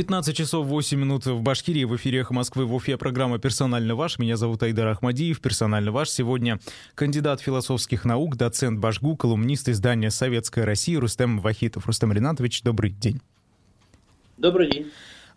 15 часов 8 минут в Башкирии, в эфире «Эхо Москвы», в Уфе программа «Персонально ваш». Меня зовут Айдар Ахмадиев, «Персонально ваш». Сегодня кандидат философских наук, доцент Башгу, колумнист издания «Советская Россия» Рустем Вахитов. Рустем Ринатович, добрый день. Добрый день.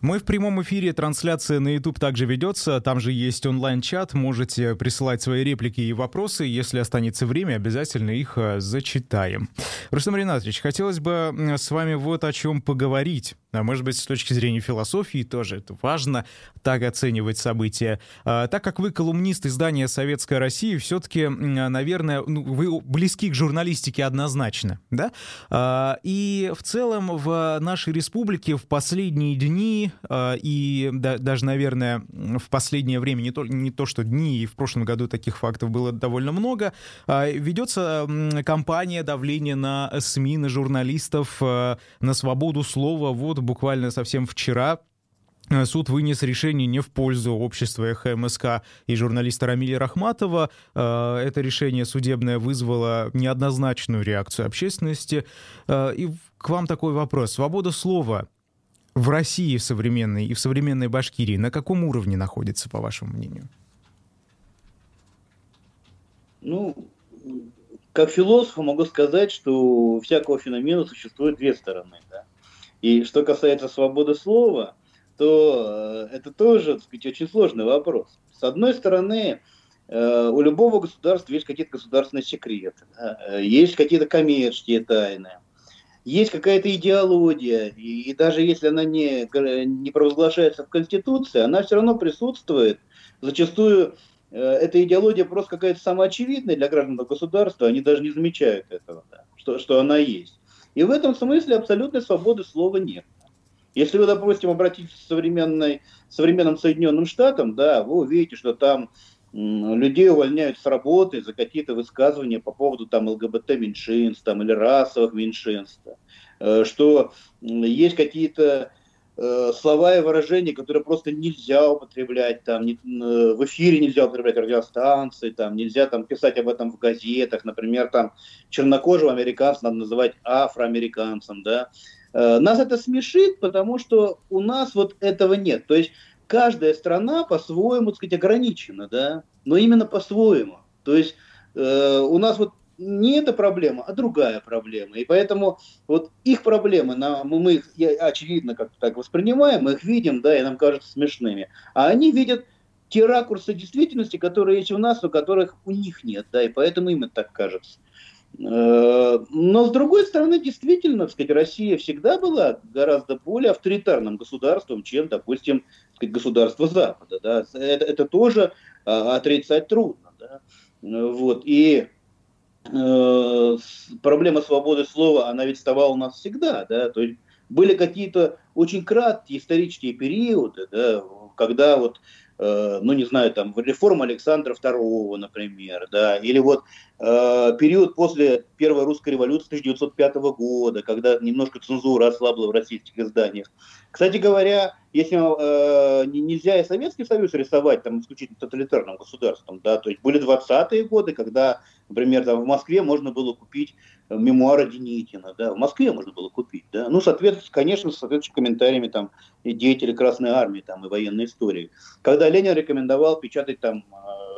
Мы в прямом эфире, трансляция на YouTube также ведется, там же есть онлайн-чат, можете присылать свои реплики и вопросы, если останется время, обязательно их э, зачитаем. Рустам Ринатович, хотелось бы с вами вот о чем поговорить. А может быть, с точки зрения философии тоже это важно, так оценивать события. А, так как вы колумнист издания «Советская Россия», все-таки, наверное, ну, вы близки к журналистике однозначно, да? А, и в целом в нашей республике в последние дни и да, даже, наверное, в последнее время, не то, не то что дни, и в прошлом году таких фактов было довольно много, а, ведется кампания давления на СМИ, на журналистов, а, на свободу слова. Вот буквально совсем вчера Суд вынес решение не в пользу общества ХМСК и журналиста Рамиля Рахматова. Это решение судебное вызвало неоднозначную реакцию общественности. И к вам такой вопрос. Свобода слова в России в современной и в современной Башкирии на каком уровне находится, по вашему мнению? Ну, как философ могу сказать, что у всякого феномена существует две стороны. Да? И что касается свободы слова, то э, это тоже, так сказать, очень сложный вопрос. С одной стороны, э, у любого государства есть какие-то государственные секреты, да? Э, есть какие-то коммерческие тайны, есть какая-то идеология, и, и даже если она не, не провозглашается в Конституции, она все равно присутствует. Зачастую эта идеология просто какая-то самоочевидная для граждан государства, они даже не замечают этого, да, что, что она есть. И в этом смысле абсолютной свободы слова нет. Если вы, допустим, обратитесь к современной, современным Соединенным Штатам, да, вы увидите, что там людей увольняют с работы за какие-то высказывания по поводу там ЛГБТ-меньшинств там, или расовых меньшинств, э, что есть какие-то Э, слова и выражения, которые просто нельзя употреблять, там, не, э, в эфире нельзя употреблять радиостанции, там, нельзя там, писать об этом в газетах, например, там, чернокожего американца надо называть афроамериканцем, да. Нас это смешит, потому что у нас вот этого нет. То есть каждая страна по-своему, так сказать, ограничена, да, но именно по-своему. То есть э, у нас вот не эта проблема, а другая проблема. И поэтому вот их проблемы, мы их очевидно как так воспринимаем, мы их видим, да, и нам кажутся смешными. А они видят те ракурсы действительности, которые есть у нас, у которых у них нет, да, и поэтому им это так кажется. Э, но с другой стороны, действительно, сказать, Россия всегда была гораздо более авторитарным государством, чем, допустим, сказать, государство Запада. Да. Это, это тоже а, отрицать трудно. Да. Вот. И э, проблема свободы слова, она ведь вставала у нас всегда, да, то есть были какие-то очень краткие исторические периоды, да, когда вот Э, ну не знаю, там реформа Александра II, например, да, или вот э, период после Первой русской революции 1905 года, когда немножко цензура ослабла в российских изданиях. Кстати говоря, если э, нельзя и Советский Союз рисовать там исключительно тоталитарным государством, да, то есть были 20-е годы, когда, например, там в Москве можно было купить мемуары Деникина, да, в Москве можно было купить, да, ну, соответственно, конечно, с соответствующими комментариями там и деятели Красной Армии там и военной истории. Когда Ленин рекомендовал печатать там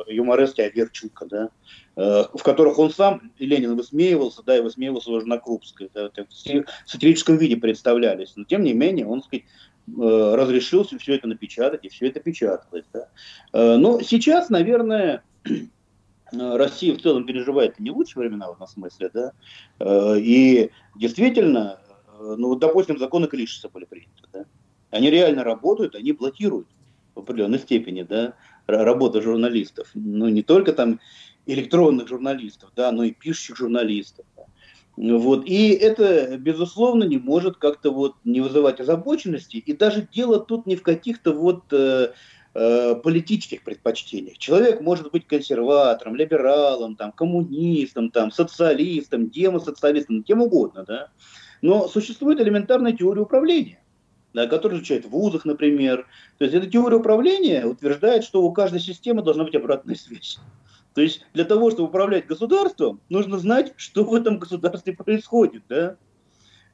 э, юморески Аверчука, да, э, в которых он сам, Ленин, высмеивался, да, и высмеивался уже на Крупской, да, в сатирическом виде представлялись, но тем не менее он, сказать, э, разрешился все это напечатать, и все это печаталось, да. Но сейчас, наверное, Э, Россия в целом переживает не лучшие времена в этом смысле, да, э, и действительно, э, ну допустим, законы Клишеса были приняты, да, они реально работают, они блокируют в определенной степени, да, работу журналистов, ну не только там электронных журналистов, да, но и пишущих журналистов. Да. Вот. И это, безусловно, не может как-то вот не вызывать озабоченности. И даже дело тут не в каких-то вот Э, политических предпочтениях. Человек может быть консерватором, либералом, там, коммунистом, там, социалистом, демосоциалистом, кем угодно, да. Но существует элементарная теория управления, да, которая изучает в вузах, например. То есть эта теория управления утверждает, что у каждой системы должна быть обратная связь. То есть для того, чтобы управлять государством, нужно знать, что в этом государстве происходит, да.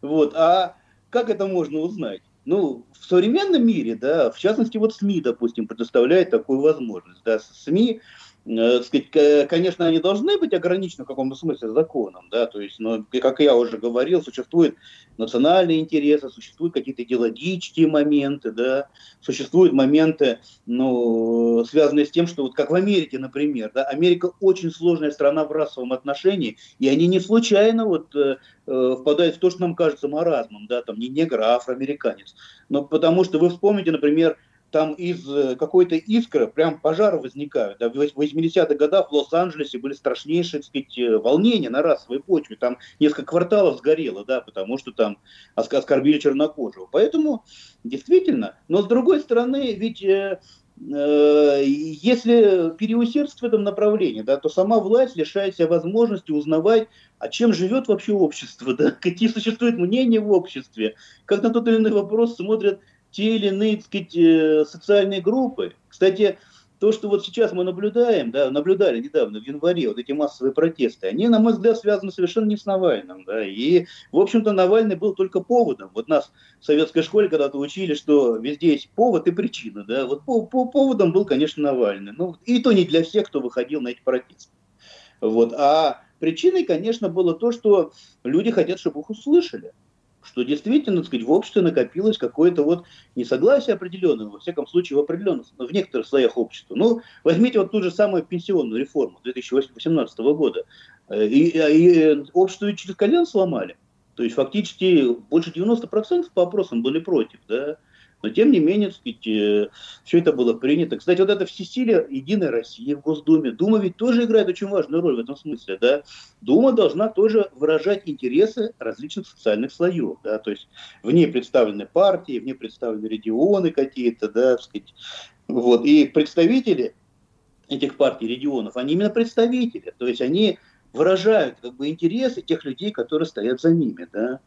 Вот. А как это можно узнать? Ну, в современном мире, да, в частности, вот СМИ, допустим, предоставляет такую возможность. Да, СМИ конечно, они должны быть ограничены в каком-то смысле законом, да, то есть, но, как я уже говорил, существуют национальные интересы, существуют какие-то идеологические моменты, да, существуют моменты, ну, связанные с тем, что вот как в Америке, например, да, Америка очень сложная страна в расовом отношении, и они не случайно вот э, э впадают в то, что нам кажется маразмом, да, там не негр, а афроамериканец, но потому что вы вспомните, например, там из э, какой-то искры прям пожары возникают. Да, в 80-х годах в Лос-Анджелесе были страшнейшие так сказать, э, волнения на расовой почве. Там несколько кварталов сгорело, да, потому что там оскорбили чернокожего. Поэтому действительно, но с другой стороны, ведь э, э, если переусердствовать в этом направлении, да, то сама власть лишает себя возможности узнавать, а чем живет вообще общество, да, какие существуют мнения в обществе, как на тот или иной вопрос смотрят те или иные, так сказать, э, социальные группы. Кстати, то, что вот сейчас мы наблюдаем, да, наблюдали недавно в январе, вот эти массовые протесты, они, на мой взгляд, связаны совершенно не с Навальным. Да, и, в общем-то, Навальный был только поводом. Вот нас в советской школе когда-то учили, что везде есть повод и причина. Да, вот по, по поводом был, конечно, Навальный. Ну, и то не для всех, кто выходил на эти протесты. Вот. А причиной, конечно, было то, что люди хотят, чтобы их услышали что действительно, так сказать, в обществе накопилось какое-то вот несогласие определенное, во всяком случае, в определенных, в некоторых слоях общества. Ну, возьмите вот ту же самую пенсионную реформу 2018 года. Э, и, и общество через колен сломали. То есть фактически больше 90% по опросам были против, да. Но тем не менее, так сказать, э, все это было принято. Кстати, вот это всесилие Единой России в Госдуме. Дума ведь тоже играет очень важную роль в этом смысле. Да? Дума должна тоже выражать интересы различных социальных слоев. Да? То есть в ней представлены партии, в ней представлены регионы какие-то. Да, так сказать. Вот. И представители этих партий, регионов, они именно представители. То есть они выражают как бы, интересы тех людей, которые стоят за ними. Да?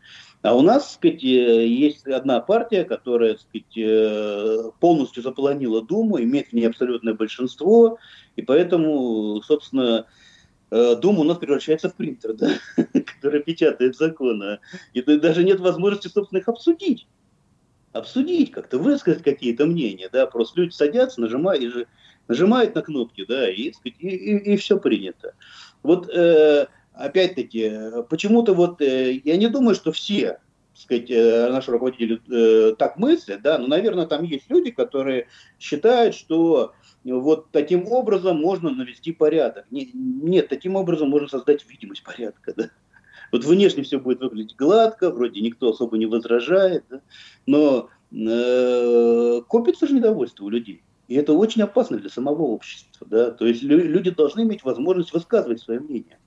А у нас, так сказать, э, есть одна партия, которая, так сказать, э, полностью заполонила Думу, имеет в ней абсолютное большинство, и поэтому, собственно, э, Дума у нас превращается в принтер, да, который печатает законы. И даже нет возможности, собственно, их обсудить. Обсудить как-то, высказать какие-то мнения, да, просто люди садятся, нажимают, нажимают на кнопки, да, и, и, и, и все принято. Вот опять-таки, почему-то вот э, я не думаю, что все сказать, э, наши руководители э, так мыслят, да, но, наверное, там есть люди, которые считают, что вот таким образом можно навести порядок. Не, нет, таким образом можно создать видимость порядка, да. Вот внешне все будет выглядеть гладко, вроде никто особо не возражает, да, но э, копится же недовольство у людей. И это очень опасно для самого общества. Да? То есть люди должны иметь возможность высказывать свое мнение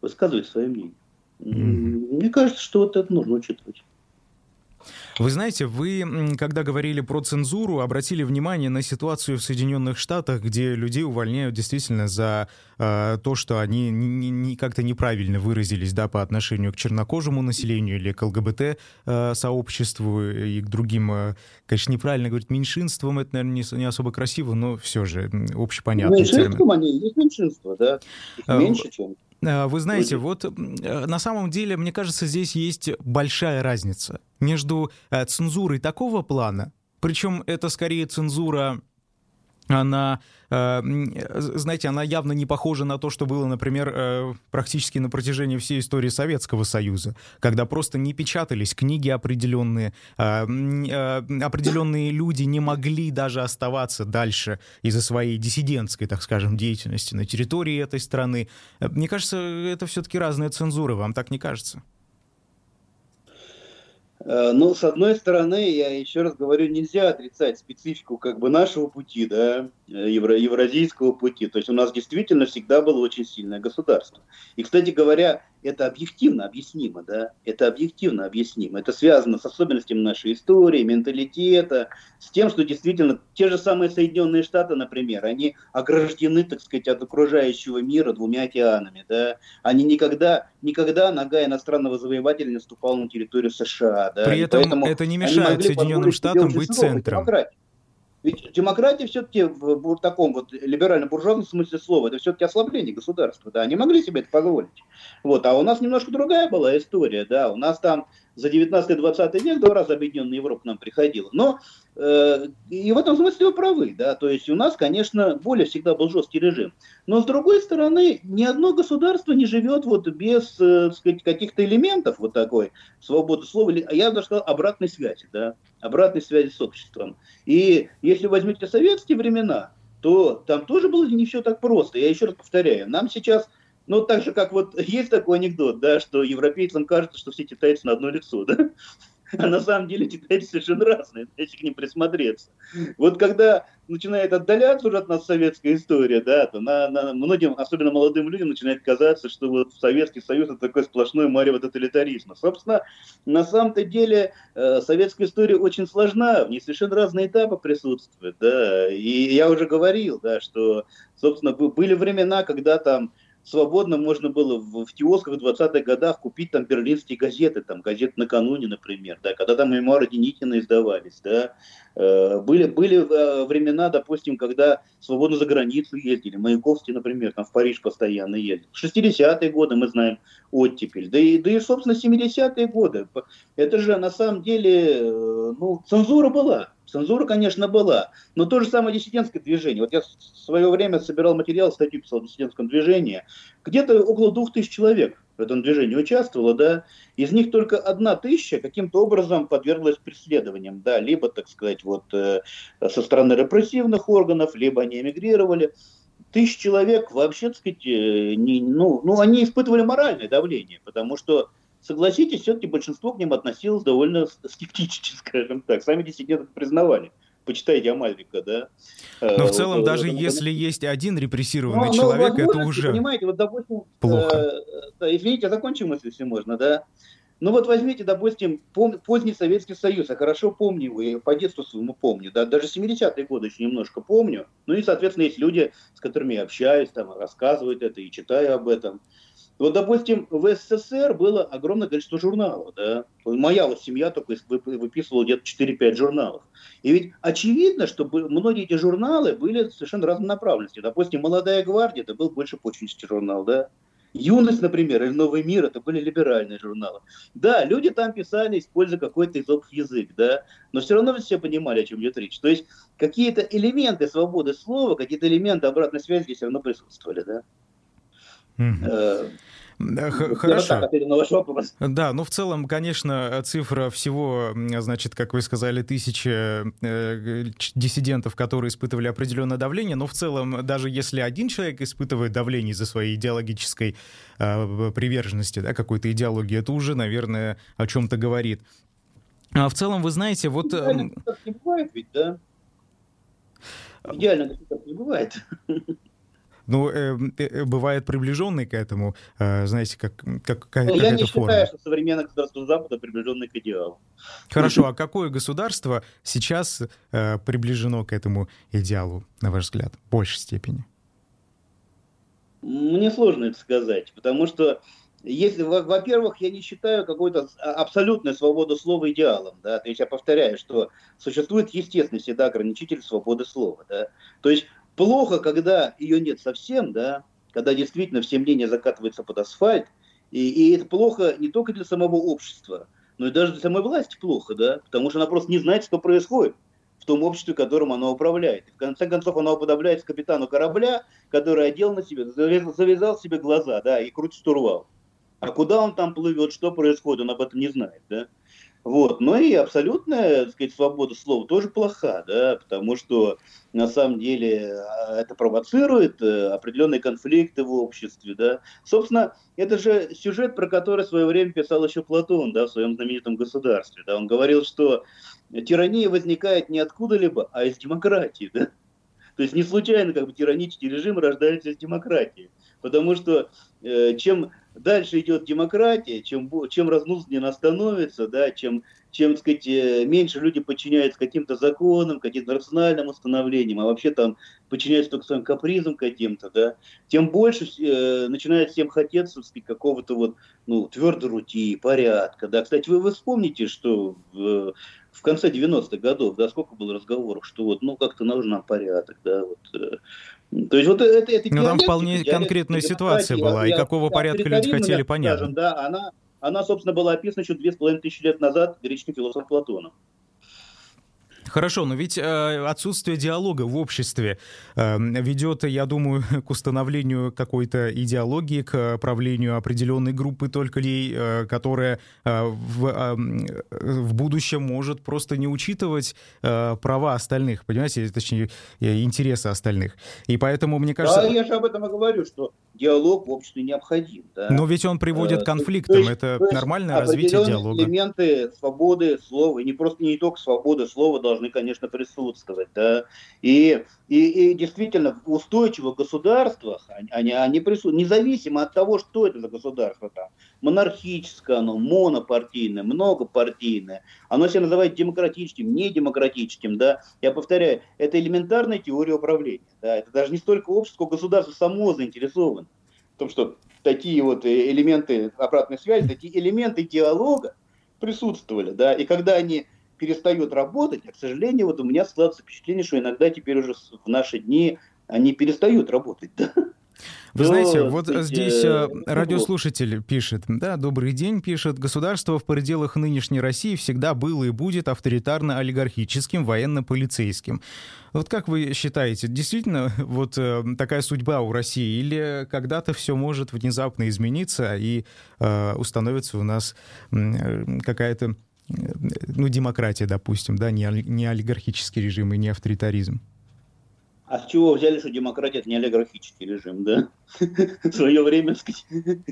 высказывать свое мнение. Mm-hmm. Мне кажется, что вот это нужно учитывать. Вы знаете, вы, когда говорили про цензуру, обратили внимание на ситуацию в Соединенных Штатах, где людей увольняют действительно за э, то, что они не, не, как-то неправильно выразились да, по отношению к чернокожему населению или к ЛГБТ-сообществу э, и к другим, э, конечно, неправильно говорить меньшинствам, это, наверное, не, не особо красиво, но все же общепонятно. Меньшинством они есть меньшинство, да, их а, меньше, чем вы знаете, вот э, на самом деле, мне кажется, здесь есть большая разница между э, цензурой такого плана, причем это скорее цензура она, э, знаете, она явно не похожа на то, что было, например, э, практически на протяжении всей истории Советского Союза, когда просто не печатались книги определенные, э, определенные люди не могли даже оставаться дальше из-за своей диссидентской, так скажем, деятельности на территории этой страны. Мне кажется, это все-таки разная цензура, вам так не кажется? Ну, с одной стороны, я еще раз говорю, нельзя отрицать специфику как бы нашего пути, да, евро, евразийского пути. То есть у нас действительно всегда было очень сильное государство. И, кстати говоря, это объективно объяснимо, да, это объективно объяснимо. Это связано с особенностями нашей истории, менталитета, с тем, что действительно те же самые Соединенные Штаты, например, они ограждены, так сказать, от окружающего мира двумя океанами, да. Они никогда, никогда нога иностранного завоевателя не ступала на территорию США, да. При этом это не мешает Соединенным Штатам быть центром. Демократии. Ведь демократия все-таки в таком вот либерально-буржуазном смысле слова, это все-таки ослабление государства, да, они могли себе это позволить. Вот, а у нас немножко другая была история, да, у нас там за 19-20 век два раза объединенная Европа к нам приходила. Но э, и в этом смысле вы правы, да, то есть у нас, конечно, более всегда был жесткий режим. Но с другой стороны, ни одно государство не живет вот без, э, каких-то элементов вот такой свободы слова, я даже сказал, обратной связи, да, обратной связи с обществом. И если возьмете советские времена, то там тоже было не все так просто. Я еще раз повторяю, нам сейчас ну, так же, как вот есть такой анекдот, да, что европейцам кажется, что все китайцы на одно лицо, да? А на самом деле китайцы совершенно разные, если к ним присмотреться. Вот когда начинает отдаляться уже от нас советская история, да, то на, на многим, особенно молодым людям, начинает казаться, что вот Советский Союз это такой сплошной марево тоталитаризма. Собственно, на самом-то деле э, советская история очень сложна, в ней совершенно разные этапы присутствуют, да, и я уже говорил, да, что, собственно, были времена, когда там свободно можно было в, в киосках в 20-х годах купить там берлинские газеты, там газет накануне, например, да, когда там мемуары Деникина издавались, да, э, были, были э, времена, допустим, когда свободно за границу ездили, Маяковский, например, там в Париж постоянно ездил. 60-е годы мы знаем оттепель, да и, да и собственно, 70-е годы. Это же на самом деле, э, ну, цензура была, Цензура, конечно, была, но то же самое диссидентское движение. Вот я в свое время собирал материал, статью писал о диссидентском движении. Где-то около двух тысяч человек в этом движении участвовало, да. Из них только одна тысяча каким-то образом подверглась преследованиям, да, либо, так сказать, вот э, со стороны репрессивных органов, либо они эмигрировали. Тысяч человек вообще, так сказать, э, не, ну, ну, они испытывали моральное давление, потому что согласитесь, все-таки большинство к ним относилось довольно скептически, скажем так. Сами диссиденты признавали. Почитайте Амальрика, да. Но в э, целом, вот, даже вот, если вот, есть один репрессированный но, человек, но это уже понимаете, вот, допустим, плохо. Э, извините, я закончу мысль, если можно, да. Ну вот возьмите, допустим, пом- поздний Советский Союз, я хорошо помню его, я по детству своему помню, да, даже 70-е годы еще немножко помню. Ну и, соответственно, есть люди, с которыми я общаюсь, там, рассказывают это и читаю об этом. Вот, допустим, в СССР было огромное количество журналов. Да? Моя вот семья только выписывала где-то 4-5 журналов. И ведь очевидно, что многие эти журналы были совершенно разной направленности. Допустим, «Молодая гвардия» это был больше почвенческий журнал, да? «Юность», например, или «Новый мир» это были либеральные журналы. Да, люди там писали, используя какой-то изопов язык, да, но все равно все понимали, о чем идет речь. То есть какие-то элементы свободы слова, какие-то элементы обратной связи все равно присутствовали, да. Э, хорошо. Да, ну в целом, конечно, цифра всего, значит, как вы сказали, тысячи э, диссидентов, которые испытывали определенное давление, но в целом, даже если один человек испытывает давление из-за своей идеологической э, приверженности, да, какой-то идеологии, это уже, наверное, о чем-то говорит. А в целом, вы знаете, вот... Идеально не бывает ведь, да? Идеально не бывает. Ну, э, э, бывает приближенный к этому, э, знаете, как, как какая-то Я не форма. считаю, что современное государство Запада приближенное к идеалу. Хорошо, а какое государство сейчас э, приближено к этому идеалу, на ваш взгляд, в большей степени? Мне сложно это сказать, потому что если, во-первых, я не считаю какой-то абсолютной свободу слова идеалом, да, то есть я повторяю, что существует естественный всегда ограничитель свободы слова, да, то есть Плохо, когда ее нет совсем, да, когда действительно все мнения закатываются под асфальт, и, и это плохо не только для самого общества, но и даже для самой власти плохо, да, потому что она просто не знает, что происходит в том обществе, которым она управляет. И в конце концов, она уподобляется капитану корабля, который одел на себе, завязал себе глаза, да, и крутит штурвал. А куда он там плывет, что происходит, он об этом не знает, да. Вот. Но и абсолютная так сказать, свобода слова тоже плоха, да, потому что на самом деле а, это провоцирует э, определенные конфликты в обществе. Да. Собственно, это же сюжет, про который в свое время писал еще Платон да, в своем знаменитом государстве. Да. Он говорил, что тирания возникает не откуда-либо, а из демократии. Да. То есть не случайно как бы тиранический режим рождается из демократии. Потому что э, чем дальше идет демократия, чем, чем разнузданнее она становится, да, чем, чем так сказать, э, меньше люди подчиняются каким-то законам, каким-то рациональным установлениям, а вообще там подчиняются только своим капризам каким-то, да, тем больше э, начинает всем хотеться сказать, какого-то вот, ну, твердой рути, порядка. Да. Кстати, вы, вы вспомните, что в, в конце 90-х годов, да, сколько было разговоров, что вот, ну, как-то нужен нам порядок, да, вот, э, то есть вот это, это Ну там вполне конкретная ситуация была, и какого порядка люди хотели понять. да, она она, собственно, была описана еще две с половиной тысячи лет назад греческим философом Платоном. Хорошо, но ведь э, отсутствие диалога в обществе э, ведет, я думаю, к установлению какой-то идеологии, к правлению определенной группы только людей, э, которая э, в, э, в будущем может просто не учитывать э, права остальных, понимаете, точнее, э, интересы остальных. И поэтому, мне кажется... Да, я же об этом и говорю, что диалог в обществе необходим. Да? Но ведь он приводит к э, конфликтам, есть, это нормальное развитие диалога. элементы свободы слова, и не просто не только свободы слова должны, конечно, присутствовать. Да? И, и, и действительно, в устойчивых государствах они, они присутствуют, независимо от того, что это за государство там, монархическое оно, монопартийное, многопартийное, оно себя называет демократическим, недемократическим, да, я повторяю, это элементарная теория управления, да, это даже не столько общество, сколько государство само заинтересовано в том, что такие вот э, элементы обратной связи, такие элементы диалога присутствовали, да, и когда они перестают работать, а, к сожалению, вот у меня складывается впечатление, что иногда теперь уже в наши дни они перестают работать, да, вы знаете, вот здесь э, радиослушатель пишет, да, добрый день, пишет, государство в пределах нынешней России всегда было и будет авторитарно-олигархическим, военно-полицейским. Вот как вы считаете, действительно вот э, такая судьба у России или когда-то все может внезапно измениться и э, установится у нас э, какая-то ну, демократия, допустим, да, не, не олигархический режим и не авторитаризм? А с чего взяли, что демократия это не олигархический режим, да? В свое время,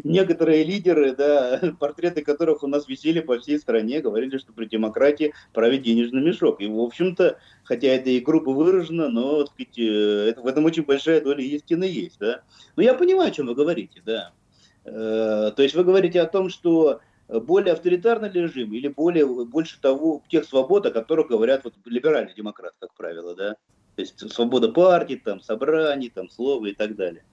некоторые лидеры, да, портреты которых у нас висели по всей стране, говорили, что при демократии правит денежный мешок. И, в общем-то, хотя это и грубо выражено, но, сказать, э, в этом очень большая доля истины есть, да? Но я понимаю, о чем вы говорите, да. Э, то есть вы говорите о том, что более авторитарный режим или более, больше того, тех свобод, о которых говорят вот либеральный демократ, как правило, да? То есть свобода партий, там, собраний, там, слова и так далее.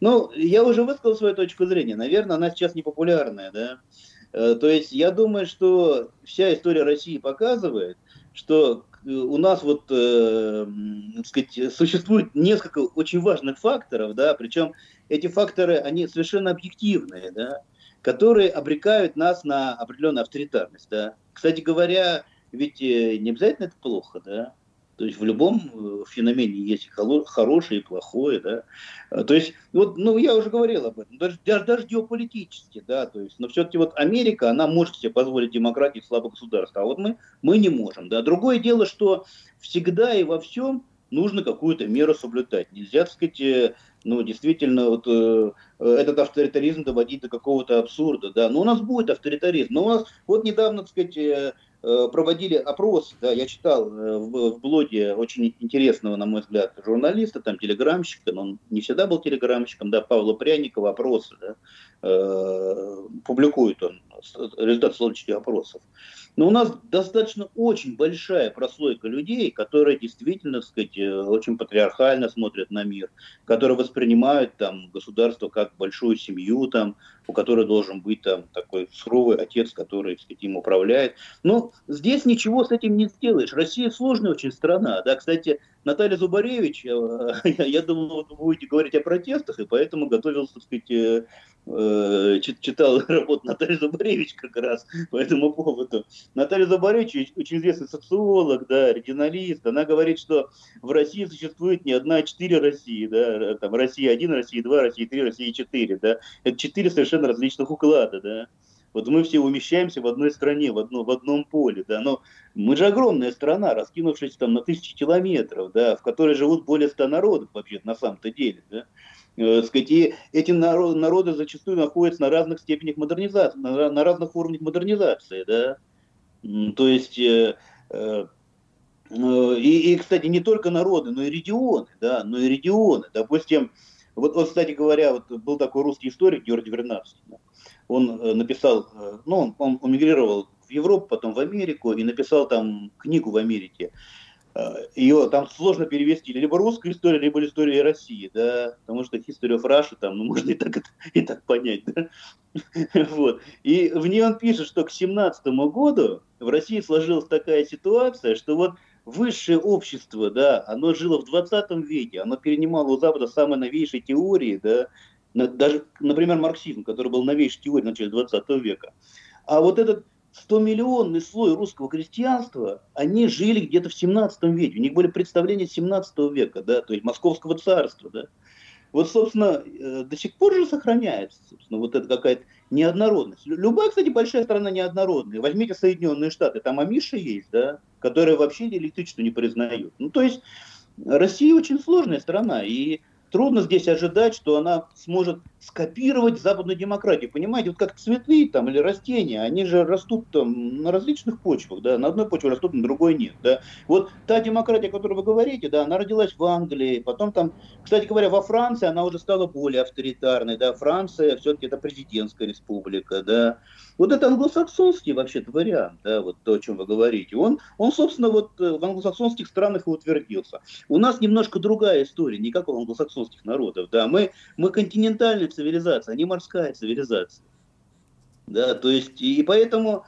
Ну, я уже высказал свою точку зрения. Наверное, она сейчас непопулярная, да. Э, то есть я думаю, что вся история России показывает, что э, у нас вот, э, сказать, существует несколько очень важных факторов, да, причем эти факторы, они совершенно объективные, да, которые обрекают нас на определенную авторитарность, да. Кстати говоря, ведь э, не обязательно это плохо, да. То есть в любом э, феномене есть хорошее и плохое, да. А, то есть, вот, ну, я уже говорил об этом, даже, даже, даже геополитически, да, то есть, но все-таки вот Америка, она может себе позволить демократии слабое государство, а вот мы, мы не можем, да. Другое дело, что всегда и во всем нужно какую-то меру соблюдать. Нельзя, так сказать, э, ну, действительно, вот э, этот авторитаризм доводить до какого-то абсурда, да. Но у нас будет авторитаризм. Но у нас, вот недавно, так сказать, э, Э, проводили опрос, да, я читал э, в, в блоге очень интересного, на мой взгляд, журналиста, там, телеграмщика, но он не всегда был телеграмщиком, да, Павла Пряникова, опросы, да, э, публикует он результат социологических опросов. Но у нас достаточно очень большая прослойка людей, которые действительно, так сказать, э, очень патриархально смотрят на мир, которые воспринимают там государство как большую семью, там, у которой должен быть там такой суровый отец, который, так сказать, им управляет. Но здесь ничего с этим не сделаешь. Россия сложная очень страна. Да, кстати, Наталья Зубаревич, я, я думал, вы будете говорить о протестах, и поэтому готовился, так сказать, э, э, читал работу Натальи Зубаревич как раз по этому поводу. Наталья Зубаревич очень известный социолог, да, регионалист, она говорит, что в России существует не одна, а четыре России, да, там Россия один, Россия два, Россия три, Россия четыре, да, это четыре совершенно различных уклада, да. Вот мы все умещаемся в одной стране, в, одно, в одном поле, да, но мы же огромная страна, раскинувшись там на тысячи километров, да, в которой живут более ста народов вообще на самом-то деле, да. Э, и эти народы, народы зачастую находятся на разных степенях модернизации, на, на разных уровнях модернизации, да. То есть, э, э, э, и, и, кстати, не только народы, но и регионы, да, но и регионы. Допустим, вот, вот кстати говоря, вот был такой русский историк Георгий Вернадский, он э, написал, э, ну, он, он мигрировал в Европу, потом в Америку и написал там книгу в Америке. Э, Ее там сложно перевести либо русская история, либо история России, да, потому что History of Russia там, ну, можно и так, и так понять, да. Вот. И в ней он пишет, что к 17 году в России сложилась такая ситуация, что вот высшее общество, да, оно жило в 20 веке, оно перенимало у Запада самые новейшие теории, да, даже, например, марксизм, который был новейшей теорией в начале 20 века. А вот этот 100-миллионный слой русского крестьянства, они жили где-то в 17 веке. У них были представления 17 века, да, то есть Московского царства. Да. Вот, собственно, э, до сих пор же сохраняется, собственно, вот эта какая-то неоднородность. Любая, кстати, большая страна неоднородная. Возьмите Соединенные Штаты, там Амиши есть, да, которые вообще электричество не признают. Ну, то есть Россия очень сложная страна, и трудно здесь ожидать, что она сможет скопировать западную демократию. Понимаете, вот как цветы там или растения, они же растут там на различных почвах, да, на одной почве растут, на другой нет, да. Вот та демократия, о которой вы говорите, да, она родилась в Англии, потом там, кстати говоря, во Франции она уже стала более авторитарной, да, Франция все-таки это президентская республика, да. Вот это англосаксонский вообще-то вариант, да, вот то, о чем вы говорите. Он, он, собственно, вот э, в англосаксонских странах и утвердился. У нас немножко другая история, не как у англосаксонских народов, да. Мы, мы континентальная цивилизация, а не морская цивилизация. Да, то есть, и поэтому,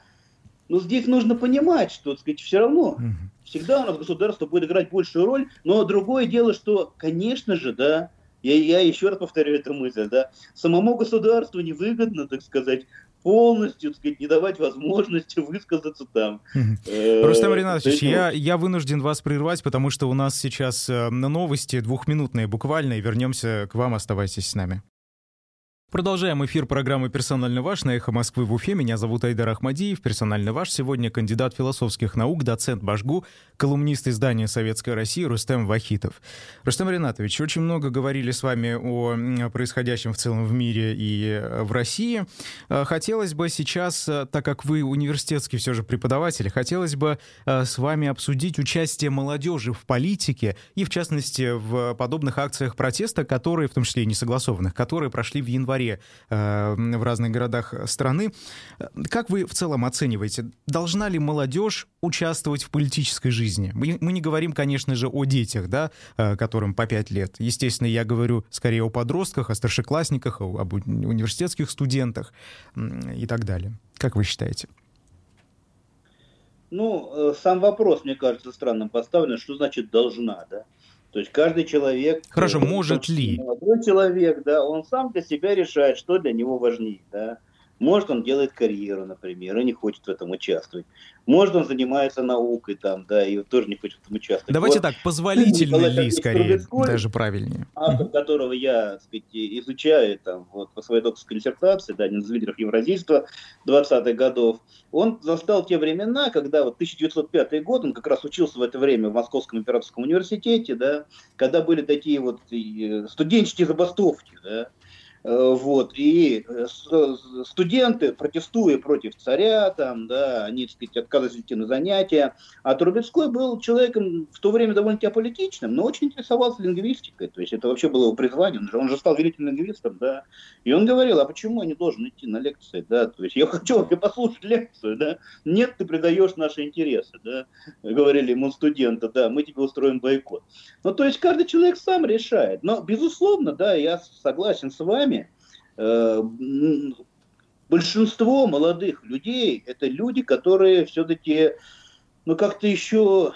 ну, здесь нужно понимать, что, так сказать, все равно, всегда у нас государство будет играть большую роль, но другое дело, что, конечно же, да, я, я еще раз повторю эту мысль, да, самому государству невыгодно, так сказать, полностью, так сказать, не давать возможности высказаться там. Э, Рустам Ринатович, я, я вынужден вас прервать, потому что у нас сейчас э, новости двухминутные буквально, и вернемся к вам, оставайтесь с нами. Продолжаем эфир программы «Персонально ваш» на «Эхо Москвы» в Уфе. Меня зовут Айдар Ахмадиев. «Персонально ваш» сегодня кандидат философских наук, доцент Башгу, колумнист издания «Советская Россия» Рустем Вахитов. Рустем Ринатович, очень много говорили с вами о происходящем в целом в мире и э, в России. Э, хотелось бы сейчас, э, так как вы университетский все же преподаватель, хотелось бы с вами обсудить участие молодежи в политике и, в частности, в подобных акциях протеста, которые, в том числе и несогласованных, которые прошли в январе январе э, в разных городах страны. Как вы в целом оцениваете, должна ли молодежь участвовать в политической жизни? Мы, не говорим, конечно же, о детях, да, э, которым по 5 лет. Естественно, я говорю скорее о подростках, о старшеклассниках, об университетских студентах и так далее. Как вы считаете? Ну, э, сам вопрос, мне кажется, странным поставлен, что значит должна, да? То есть каждый человек... Хорошо, может ли? Молодой человек, да, он сам для себя решает, что для него важнее, да. Может, он делает карьеру, например, и не хочет в этом участвовать. Может, он занимается наукой там, да, и тоже не хочет в этом участвовать. Давайте вот. так, позволительно ли, скорее, даже правильнее. Автор, которого я, так сказать, изучаю там, вот, по своей докторской диссертации, да, один из лидеров евразийства 20-х годов, он застал те времена, когда вот 1905 год, он как раз учился в это время в Московском императорском университете, да, когда были такие вот э, студенческие забастовки, да, вот, и э, студенты, протестуя против царя, там, да, они, так сказать, отказывались идти на занятия. А Трубецкой был человеком в то время довольно-таки аполитичным, но очень интересовался лингвистикой. То есть это вообще было его призвание. Он же, он же стал великим лингвистом, да. И он говорил, а почему я не должен идти на лекции, да? То есть я хочу вообще послушать лекцию, да. Нет, ты предаешь наши интересы, да. Говорили ему студенты, да, мы тебе устроим бойкот. Ну, то есть каждый человек сам решает. Но, безусловно, да, я согласен с вами, Э, большинство молодых людей это люди, которые все-таки, ну, как-то еще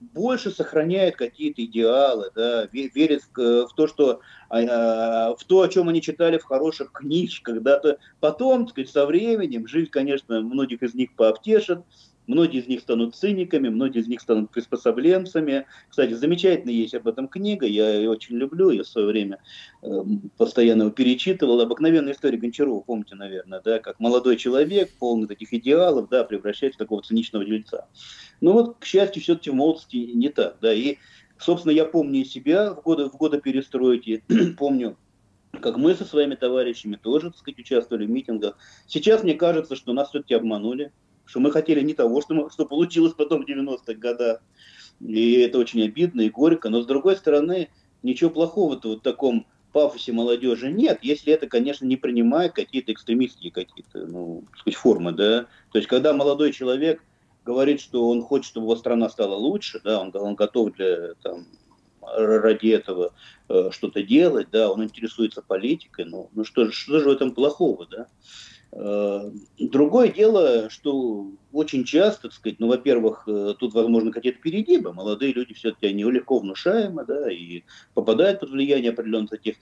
больше сохраняют какие-то идеалы, да, верят в, в то, что а, а, в то, о чем они читали в хороших книжках, да, потом, так сказать, со временем жизнь, конечно, многих из них пообтешит, Многие из них станут циниками, многие из них станут приспособленцами. Кстати, замечательная есть об этом книга, я ее очень люблю, я в свое время э, постоянно его перечитывал. Обыкновенная история Гончарова, помните, наверное, да, как молодой человек, полный таких идеалов, да, превращается в такого циничного дельца. Но вот, к счастью, все-таки в молодости не так, да, и, собственно, я помню себя в годы, в годы перестройки, помню, как мы со своими товарищами тоже, так сказать, участвовали в митингах. Сейчас мне кажется, что нас все-таки обманули, что мы хотели не того, что, мы, что получилось потом в 90-х годах. И это очень обидно и горько. Но с другой стороны, ничего плохого-то вот в таком пафосе молодежи нет, если это, конечно, не принимает какие-то экстремистские какие-то, ну, сказать, формы, да. То есть, когда молодой человек говорит, что он хочет, чтобы его страна стала лучше, да, он, он готов для, там, ради этого э, что-то делать, да, он интересуется политикой, ну, ну что, что же в этом плохого, да? Э, другое дело, что очень часто, так сказать, ну, во-первых, э, тут, возможно, какие-то перегибы. Молодые люди все-таки, они легко внушаемы, да, и попадают под влияние определенных таких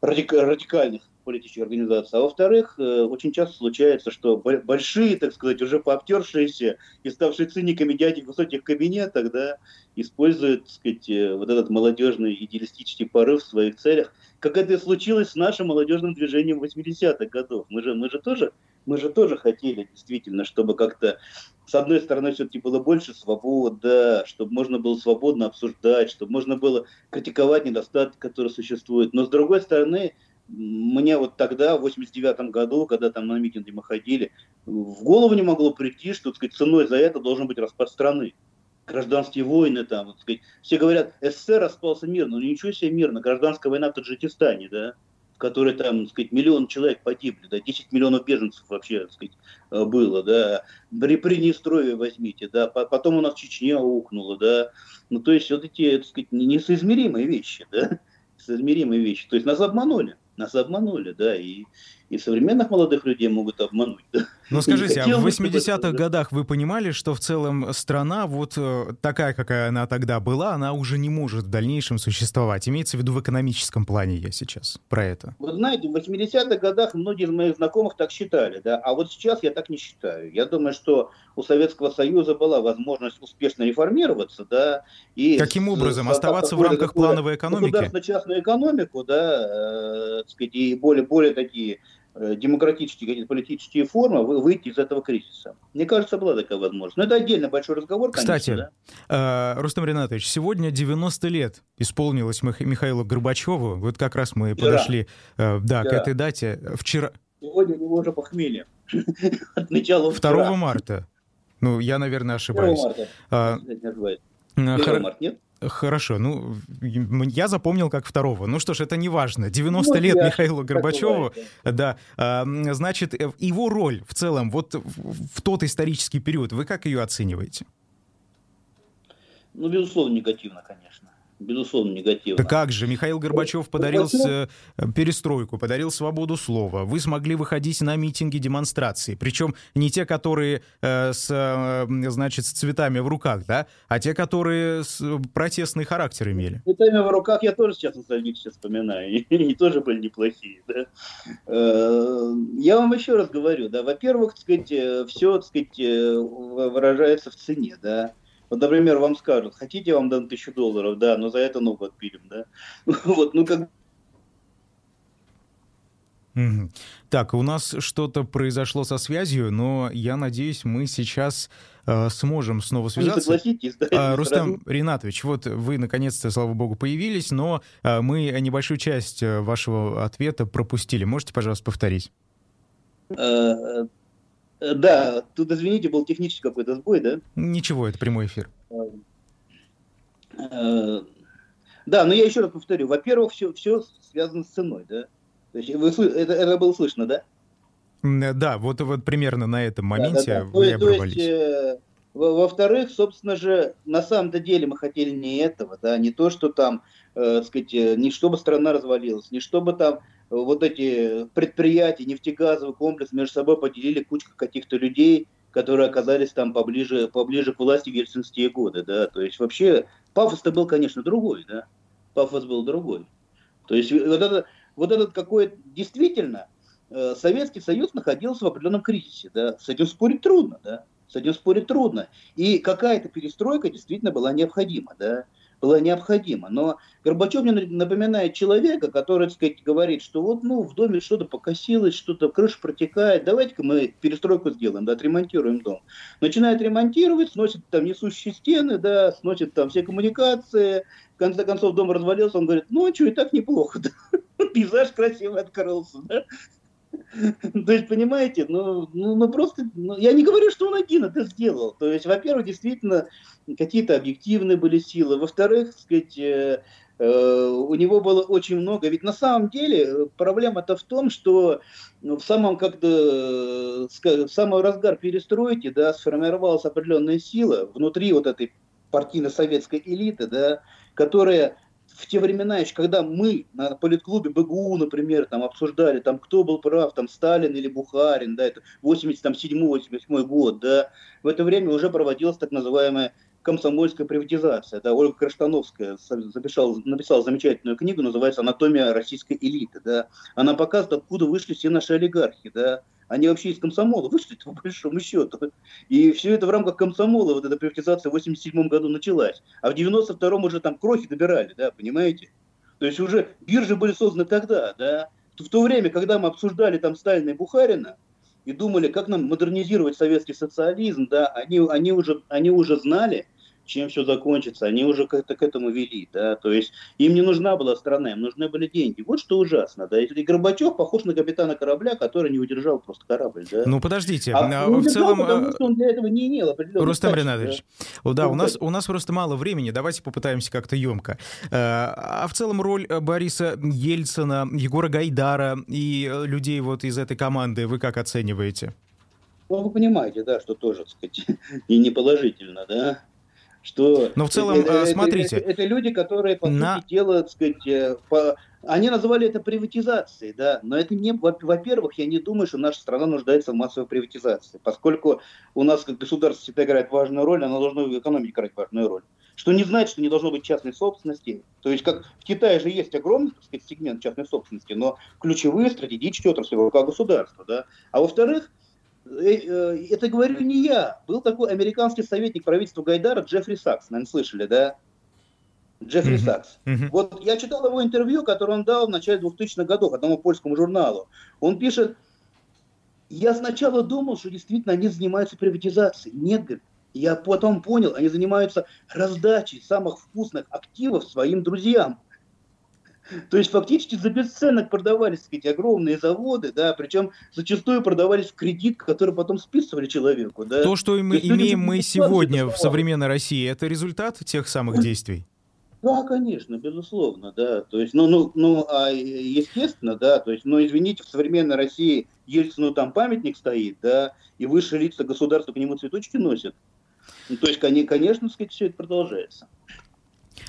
радикальных политических организаций, а во-вторых, э, очень часто случается, что большие, так сказать, уже пообтершиеся и ставшие циниками дяди в высоких кабинетах, да, используют, так сказать, э, вот этот молодежный идеалистический порыв в своих целях, как это и случилось с нашим молодежным движением 80-х годов. Мы же, мы же тоже мы же тоже хотели действительно, чтобы как-то с одной стороны все-таки было больше свободы, чтобы можно было свободно обсуждать, чтобы можно было критиковать недостатки, которые существуют. Но с другой стороны, мне вот тогда, в 89 году, когда там на митинги мы ходили, в голову не могло прийти, что так сказать, ценой за это должен быть распад страны. Гражданские войны там, вот, сказать. все говорят, СССР распался мирно, ну ничего себе мирно, гражданская война в Таджикистане, да, в которой там, так сказать, миллион человек погибли, да, 10 миллионов беженцев вообще, так сказать, э, было, да, при Приднестровье возьмите, да, потом у нас Чечня ухнула, да, ну то есть вот эти, так сказать, несоизмеримые вещи, да, несоизмеримые вещи, то есть нас обманули нас обманули, да, и, и современных молодых людей могут обмануть. Да? Но ну, скажите, а в 80-х годах вы понимали, что в целом страна, вот э, такая, какая она тогда была, она уже не может в дальнейшем существовать? Имеется в виду в экономическом плане я сейчас про это. Вы знаете, в 80-х годах многие из моих знакомых так считали, да, а вот сейчас я так не считаю. Я думаю, что у Советского Союза была возможность успешно реформироваться, да, и... Каким образом? Оставаться в рамках плановой экономики? Государственно-частную экономику, да, э, сказать, и более, более такие демократические какие-то политические формы выйти из этого кризиса. Мне кажется, была такая возможность. Но это отдельно большой разговор, конечно. Кстати, да? э, Рустам Ринатович, сегодня 90 лет исполнилось Михаилу Горбачеву. Вот как раз мы Вчера. подошли э, да, к этой дате. Вчера... Сегодня у него уже похмелье. Отмечал 2 марта. Ну, я, наверное, ошибаюсь. 2 марта. А, 1 марта, нет? Хорошо, ну, я запомнил как второго. Ну что ж, это не важно. 90 ну, лет Михаилу Горбачеву, да. А, значит, э, его роль в целом, вот в тот исторический период, вы как ее оцениваете? Ну, безусловно, негативно, конечно безусловно, негативно. Да как же, Михаил Горбачев подарил Горбачев... перестройку, подарил свободу слова. Вы смогли выходить на митинги, демонстрации. Причем не те, которые э, с, э, значит, с цветами в руках, да, а те, которые с, протестный характер имели. С цветами в руках я тоже сейчас сейчас вспоминаю. Они тоже были неплохие. Да? Э, я вам еще раз говорю, да, во-первых, сказать, э, все, так сказать, э, выражается в цене, да. Вот, например, вам скажут, хотите, я вам дам тысячу долларов, да, но за это ногу отпилим, да. Вот, ну как Так, у нас что-то произошло со связью, но я надеюсь, мы сейчас э, сможем снова связаться. согласитесь, да, а, Рустам сразу. Ринатович, вот вы наконец-то, слава богу, появились, но э, мы небольшую часть э, вашего ответа пропустили. Можете, пожалуйста, повторить? Э, Э, да, тут, извините, был технический какой-то сбой, да? Ничего, это прямой эфир. Э, да, но я еще раз повторю. Во-первых, все, все связано с ценой, да? То есть вы, это, это было слышно, да? Да, вот, вот примерно на этом моменте да, да, да. вы то, оборвались. То есть, э, во-вторых, собственно же, на самом-то деле мы хотели не этого, да, не то, что там, э, сказать, не чтобы страна развалилась, не чтобы там вот эти предприятия, нефтегазовый комплекс между собой поделили кучка каких-то людей, которые оказались там поближе, поближе к власти в ельцинские годы, да, то есть вообще пафос-то был, конечно, другой, да, пафос был другой. То есть вот это, вот этот какой действительно э, Советский Союз находился в определенном кризисе, да, с этим спорить трудно, да, с этим спорить трудно. И какая-то перестройка действительно была необходима, да была необходима. Но Горбачев мне напоминает человека, который, так сказать, говорит, что вот ну, в доме что-то покосилось, что-то крыша протекает, давайте-ка мы перестройку сделаем, да, отремонтируем дом. Начинает ремонтировать, сносит там несущие стены, да, сносит там все коммуникации, в конце концов дом развалился, он говорит, ну, а что, и так неплохо, да? пейзаж красивый открылся, да? То есть, понимаете, ну, ну, ну просто, ну, я не говорю, что он один это сделал. То есть, во-первых, действительно, какие-то объективные были силы. Во-вторых, сказать, э, э, у него было очень много. Ведь на самом деле э, проблема-то в том, что ну, в самом как-то в самый разгар перестройки, да, сформировалась определенная сила внутри вот этой партийно-советской элиты, да, которая в те времена еще, когда мы на политклубе БГУ, например, там обсуждали, там кто был прав, там Сталин или Бухарин, да, это 87-88 год, да, в это время уже проводилась так называемая комсомольская приватизация. Да, Ольга Краштановская записала, написала замечательную книгу, называется «Анатомия российской элиты». Да. Она показывает, откуда вышли все наши олигархи. Да. Они вообще из комсомола вышли, по большому счету. И все это в рамках комсомола, вот эта приватизация в 87 году началась. А в 92-м уже там крохи добирали, да, понимаете? То есть уже биржи были созданы тогда, да. В то время, когда мы обсуждали там Сталина и Бухарина, и думали, как нам модернизировать советский социализм, да, они, они, уже, они уже знали, чем все закончится. Они уже как-то к этому вели, да, то есть им не нужна была страна, им нужны были деньги. Вот что ужасно, да. И Горбачев похож на капитана корабля, который не удержал просто корабль, да. Ну, подождите, а, ну, в целом... Потому э, что он для этого не имел определенного Рустам Ринатович, да, да у, нас, у нас просто мало времени, давайте попытаемся как-то емко. Э, а в целом роль Бориса Ельцина, Егора Гайдара и людей вот из этой команды вы как оцениваете? Ну, вы понимаете, да, что тоже, так сказать, и не положительно, да что... Но в целом, это, э, смотрите... Это, это, это люди, которые, по на... сути дела, так сказать, э, по... они называли это приватизацией, да, но это не... Во-первых, я не думаю, что наша страна нуждается в массовой приватизации, поскольку у нас как государство всегда играет важную роль, оно должно в экономике играть важную роль. Что не значит, что не должно быть частной собственности. То есть, как в Китае же есть огромный, так сказать, сегмент частной собственности, но ключевые стратегические отрасли в руках государства, да. А во-вторых, это говорю не я. Был такой американский советник правительства Гайдара Джеффри Сакс. Наверное, слышали, да? Джеффри mm-hmm. Сакс. Mm-hmm. Вот я читал его интервью, которое он дал в начале 2000-х годов одному польскому журналу. Он пишет, я сначала думал, что действительно они занимаются приватизацией. Нет, говорит, я потом понял, они занимаются раздачей самых вкусных активов своим друзьям. То есть фактически за бесценок продавались, сказать, огромные заводы, да, причем зачастую продавались в кредит, который потом списывали человеку. Да. То, что мы имеем мы сегодня в современной России, это результат тех самых действий? Да, конечно, безусловно, да. То есть, ну, ну, ну, а естественно, да, то есть, ну, извините, в современной России Ельцину там памятник стоит, да, и высшие лица государства к нему цветочки носят. Ну, то есть, конечно, сказать, все это продолжается.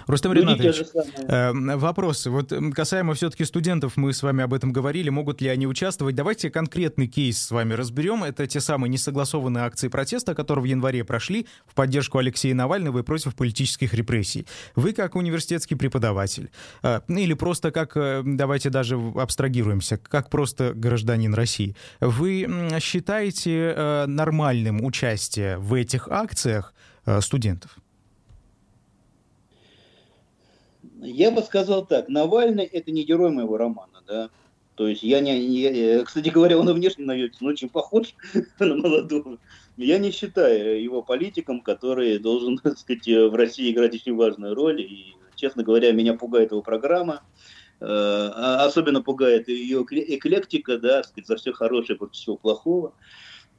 Рустам Ринатович, э, вопрос. Вот касаемо все-таки студентов, мы с вами об этом говорили, могут ли они участвовать. Давайте конкретный кейс с вами разберем. Это те самые несогласованные акции протеста, которые в январе прошли в поддержку Алексея Навального и против политических репрессий. Вы как университетский преподаватель, э, или просто как, э, давайте даже абстрагируемся, как просто гражданин России, вы считаете э, нормальным участие в этих акциях студентов? Я бы сказал так, Навальный это не герой моего романа, да. То есть я не, не кстати говоря, он и внешне на Ельцина очень похож на молодого. Я не считаю его политиком, который должен, так сказать, в России играть очень важную роль. И, честно говоря, меня пугает его программа. Э, а особенно пугает ее эклектика, да, сказать, за все хорошее против всего плохого.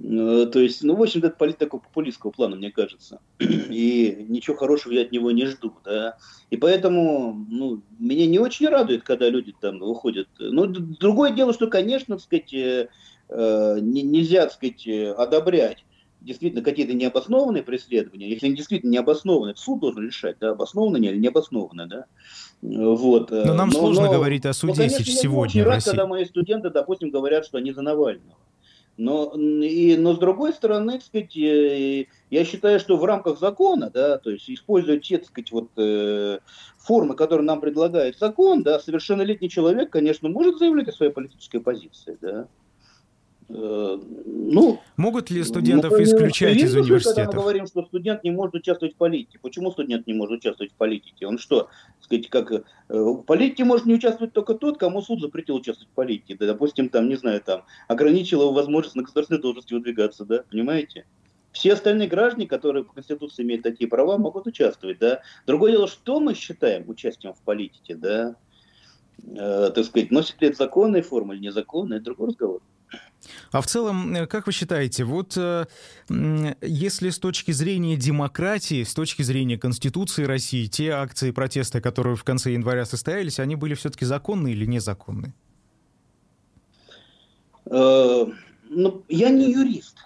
Э, то есть, ну, в общем, это политика такого популистского плана, мне кажется. И ничего хорошего я от него не жду, да. И поэтому, ну, меня не очень радует, когда люди там выходят. Ну, другое дело, что, конечно, так сказать, э, э нельзя, так сказать, одобрять действительно какие-то необоснованные преследования, если они действительно необоснованные, суд должен решать, да, обоснованно или не обоснованно, да. Вот. Но нам но, сложно но, говорить о суде но, конечно, сегодня я очень рад, когда мои студенты, допустим, говорят, что они за Навального. Но, и, но с другой стороны, так сказать, я считаю, что в рамках закона, да, то есть используя те, так сказать, вот, э, формы, которые нам предлагает закон, да, совершеннолетний человек, конечно, может заявлять о своей политической позиции, да. Э, ну, Могут ли студентов ну, исключать из университета? Когда мы говорим, что студент не может участвовать в политике. Почему студент не может участвовать в политике? Он что, сказать, как э, в политике может не участвовать только тот, кому суд запретил участвовать в политике. Да, допустим, там, не знаю, там, ограничил его возможность на государственной должности выдвигаться, да, понимаете? Все остальные граждане, которые по Конституции имеют такие права, могут участвовать, да. Другое дело, что мы считаем участием в политике, да, э, так сказать, носит ли это законная форма или незаконная, это другой разговор. А в целом, э, как вы считаете, вот э, если с точки зрения демократии, с точки зрения Конституции России, те акции протеста, которые в конце января состоялись, они были все-таки законные или незаконные? Э, ну, я не юрист.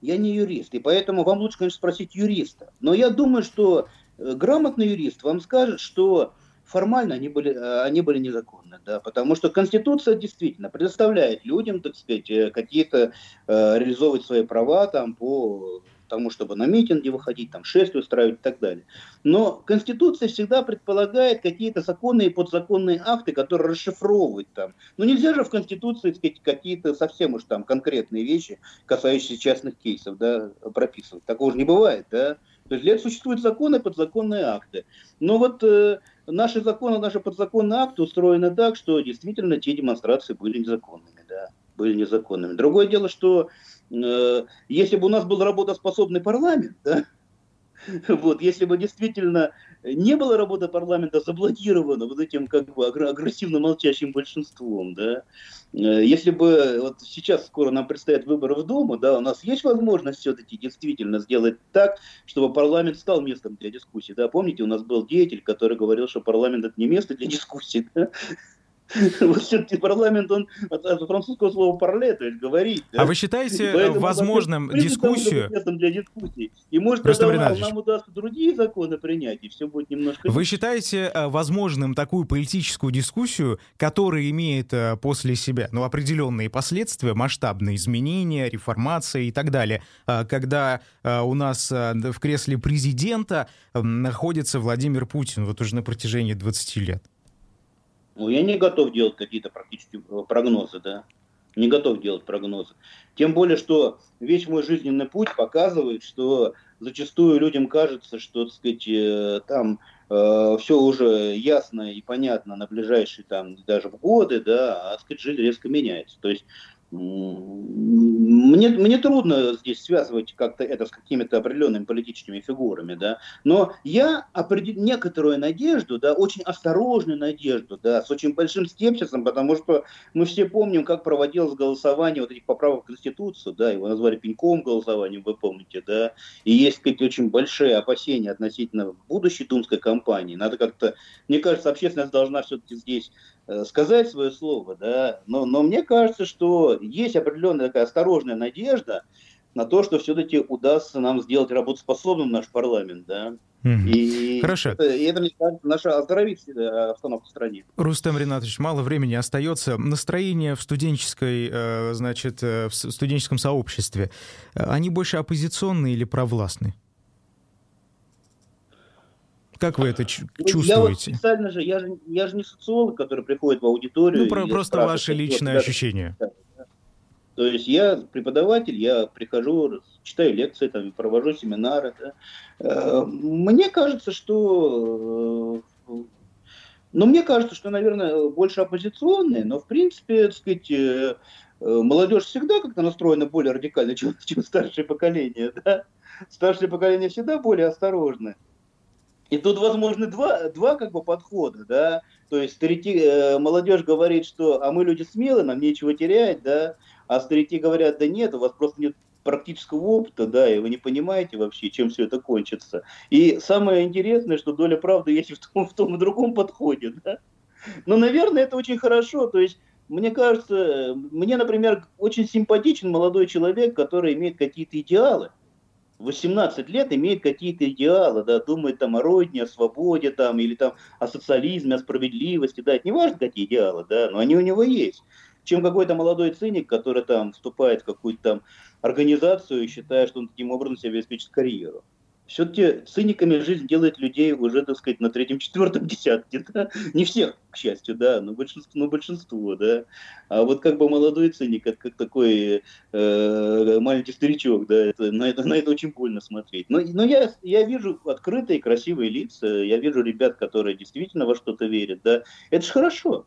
Я не юрист, и поэтому вам лучше, конечно, спросить юриста. Но я думаю, что грамотный юрист вам скажет, что формально они были, э, они были незаконны, да, потому что Конституция действительно предоставляет людям, так сказать, э, какие-то э, реализовывать свои права там по тому, чтобы на митинги выходить, там шествие устраивать и так далее. Но Конституция всегда предполагает какие-то законные и подзаконные акты, которые расшифровывают там. Но ну, нельзя же в Конституции сказать, какие-то совсем уж там конкретные вещи, касающиеся частных кейсов, да, прописывать. Такого же не бывает, да. То есть для этого существуют законы и подзаконные акты. Но вот э, наши законы, наши подзаконные акты устроены так, что действительно те демонстрации были незаконными, да, были незаконными. Другое дело, что э, если бы у нас был работоспособный парламент, да, вот, если бы действительно не было работы парламента заблокирована вот этим как бы агрессивно молчащим большинством, да, э, если бы вот сейчас скоро нам предстоят выборы в Думу, да, у нас есть возможность все-таки действительно сделать так, чтобы парламент стал местом для дискуссий, да, помните, у нас был деятель, который говорил, что парламент это не место для дискуссий, да? Вот все-таки парламент, он от, от французского слова «парле», то есть говорить. А вы считаете возможным дискуссию? Для дискуссии. И может, Рустам тогда нам удастся другие законы принять, и все будет немножко... Вы считаете э, возможным такую политическую дискуссию, которая имеет э, после себя ну, определенные последствия, масштабные изменения, реформация и так далее, э, когда у нас в кресле президента находится Владимир Путин вот уже на протяжении 20 лет? Ну, я не готов делать какие-то практически э, прогнозы, да. Не готов делать прогнозы. Тем более, что весь мой жизненный путь показывает, что зачастую людям кажется, что, так сказать, э, там э, все уже ясно и понятно на ближайшие там даже в годы, да, а, так сказать, жизнь резко меняется. То есть мне, мне трудно здесь связывать как-то это с какими-то определенными политическими фигурами, да, но я определ... некоторую надежду, да, очень осторожную надежду, да, с очень большим скепсисом, потому что мы все помним, как проводилось голосование вот этих поправок в Конституцию, да, его назвали пеньком голосованием, вы помните, да, и есть какие-то очень большие опасения относительно будущей думской кампании. Надо как-то, мне кажется, общественность должна все-таки здесь Э, сказать свое слово, да, но, но мне кажется, что есть определенная такая осторожная надежда на то, что все-таки удастся нам сделать работоспособным наш парламент, да. И Хорошо. Это, и это, мне кажется, наша оздоровит обстановку в стране. Рустам Ринатович, мало времени остается. Настроение в студенческой, э, значит, э, в студенческом сообществе, они больше оппозиционные или провластные? Как вы это ну, чувствуете? Я вот специально же, я же, я же не социолог, который приходит в аудиторию. Ну, про, просто ваше личное ощущение. Да. То есть я преподаватель, я прихожу, читаю лекции, там, провожу семинары. Да. Э, мне кажется, что э, ну, мне кажется, что, наверное, больше оппозиционные, но, в принципе, так сказать, э, молодежь всегда как-то настроена более радикально, чем, чем старшее поколение, да? Старшее поколение всегда более осторожное. И тут возможны два, два как бы подхода, да, то есть старики, э, молодежь говорит, что а мы люди смелые, нам нечего терять, да, а старики говорят, да нет, у вас просто нет практического опыта, да, и вы не понимаете вообще, чем все это кончится. И самое интересное, что доля правды есть в том, в том и другом подходе, да. Но, наверное, это очень хорошо, то есть мне кажется, мне, например, очень симпатичен молодой человек, который имеет какие-то идеалы, 18 лет имеет какие-то идеалы, да, думает там о родине, о свободе, там, или там о социализме, о справедливости, да, это не важно, какие идеалы, да, но они у него есть. Чем какой-то молодой циник, который там вступает в какую-то там организацию и считает, что он таким образом себе обеспечит карьеру все-таки циниками жизнь делает людей уже, так сказать, на третьем-четвертом десятке. Да? Не всех, к счастью, да, но большинство, но большинство, да. А вот как бы молодой циник, как, как такой э, маленький старичок, да, это, на, это, на это очень больно смотреть. Но, но я, я вижу открытые, красивые лица, я вижу ребят, которые действительно во что-то верят, да. Это же хорошо.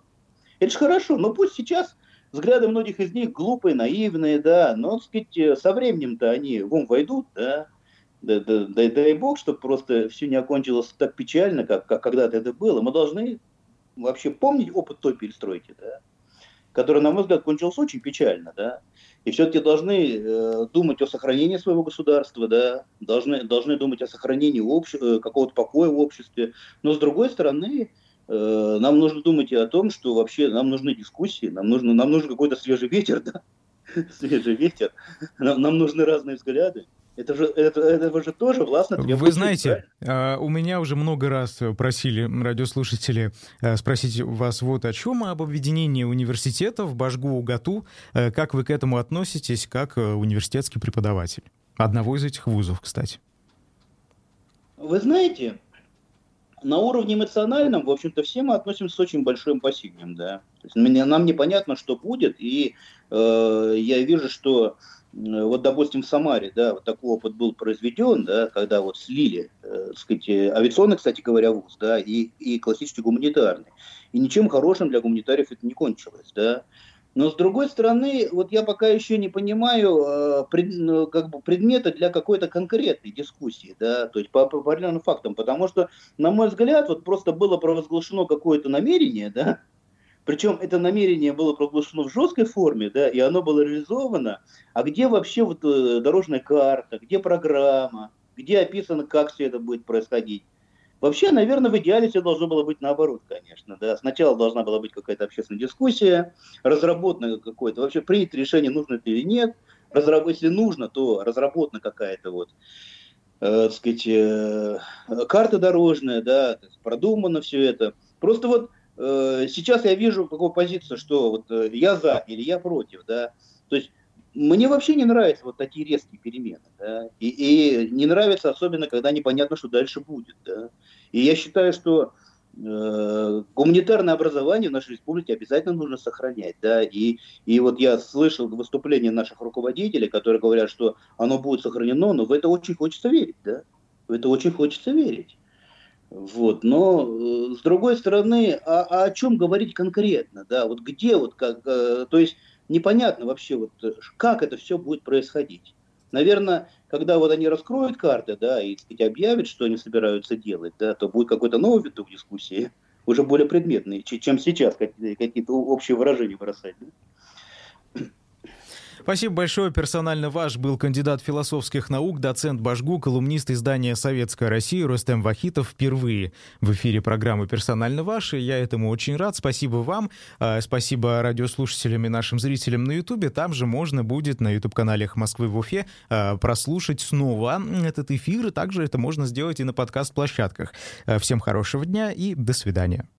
Это же хорошо, но пусть сейчас взгляды многих из них глупые, наивные, да, но, так сказать, со временем-то они в ум войдут, да, да, да, дай, дай бог, чтобы просто все не окончилось так печально, как, как когда-то это было. Мы должны вообще помнить опыт той перестройки, да, который, на мой взгляд, кончился очень печально, да. И все-таки должны э, думать о сохранении своего государства, да, должны, должны думать о сохранении обще, э, какого-то покоя в обществе. Но с другой стороны, э, нам нужно думать и о том, что вообще нам нужны дискуссии, нам нужно, нам нужен какой-то свежий ветер, да, свежий ветер, нам, нам нужны разные взгляды. Это же, это, это же тоже властно Вы знаете, правильно? у меня уже много раз просили радиослушатели э, спросить вас вот о чем, об объединении университетов, Башгу, УГАТУ. Э, как вы к этому относитесь, как э, университетский преподаватель? Одного из этих вузов, кстати. Вы знаете, на уровне эмоциональном, в общем-то, все мы относимся с очень большим опасением, да. То есть нам непонятно, что будет, и э, я вижу, что э, вот, допустим, в Самаре, да, вот такой опыт был произведен, да, когда вот слили, э, так сказать, авиационный, кстати говоря, вуз, да, и, и классический гуманитарный. И ничем хорошим для гуманитариев это не кончилось, да. Но с другой стороны, вот я пока еще не понимаю э, пред, ну, как бы предмета для какой-то конкретной дискуссии, да, то есть по, по определенным фактам, потому что, на мой взгляд, вот просто было провозглашено какое-то намерение, да, причем это намерение было провозглашено в жесткой форме, да, и оно было реализовано, а где вообще вот э, дорожная карта, где программа, где описано, как все это будет происходить. Вообще, наверное, в идеале все должно было быть наоборот, конечно. Да. Сначала должна была быть какая-то общественная дискуссия, разработано какое-то, вообще принять решение, нужно это или нет. Разраб... Если нужно, то разработана какая-то вот, э, так сказать, э, карта дорожная, да, продумано все это. Просто вот э, сейчас я вижу какую позицию, что вот э, я за или я против, да. То есть мне вообще не нравятся вот такие резкие перемены. Да? И, и не нравится особенно, когда непонятно, что дальше будет. Да? И я считаю, что э, гуманитарное образование в нашей республике обязательно нужно сохранять. Да? И, и вот я слышал выступления наших руководителей, которые говорят, что оно будет сохранено, но в это очень хочется верить. Да? В это очень хочется верить. Вот, но э, с другой стороны, а, а о чем говорить конкретно, да, вот где вот как, э, то есть непонятно вообще, вот, э, как это все будет происходить. Наверное, когда вот они раскроют карты, да, и сказать, объявят, что они собираются делать, да, то будет какой-то новый виток дискуссии, уже более предметный, чем сейчас какие-то общие выражения бросать. Да? Спасибо большое. Персонально ваш был кандидат философских наук, доцент Башгу, колумнист издания «Советская Россия» Рустем Вахитов впервые в эфире программы «Персонально ваш». И я этому очень рад. Спасибо вам. А, спасибо радиослушателям и нашим зрителям на Ютубе. Там же можно будет на YouTube-канале Москвы в Уфе а, прослушать снова этот эфир. И также это можно сделать и на подкаст-площадках. А, всем хорошего дня и до свидания.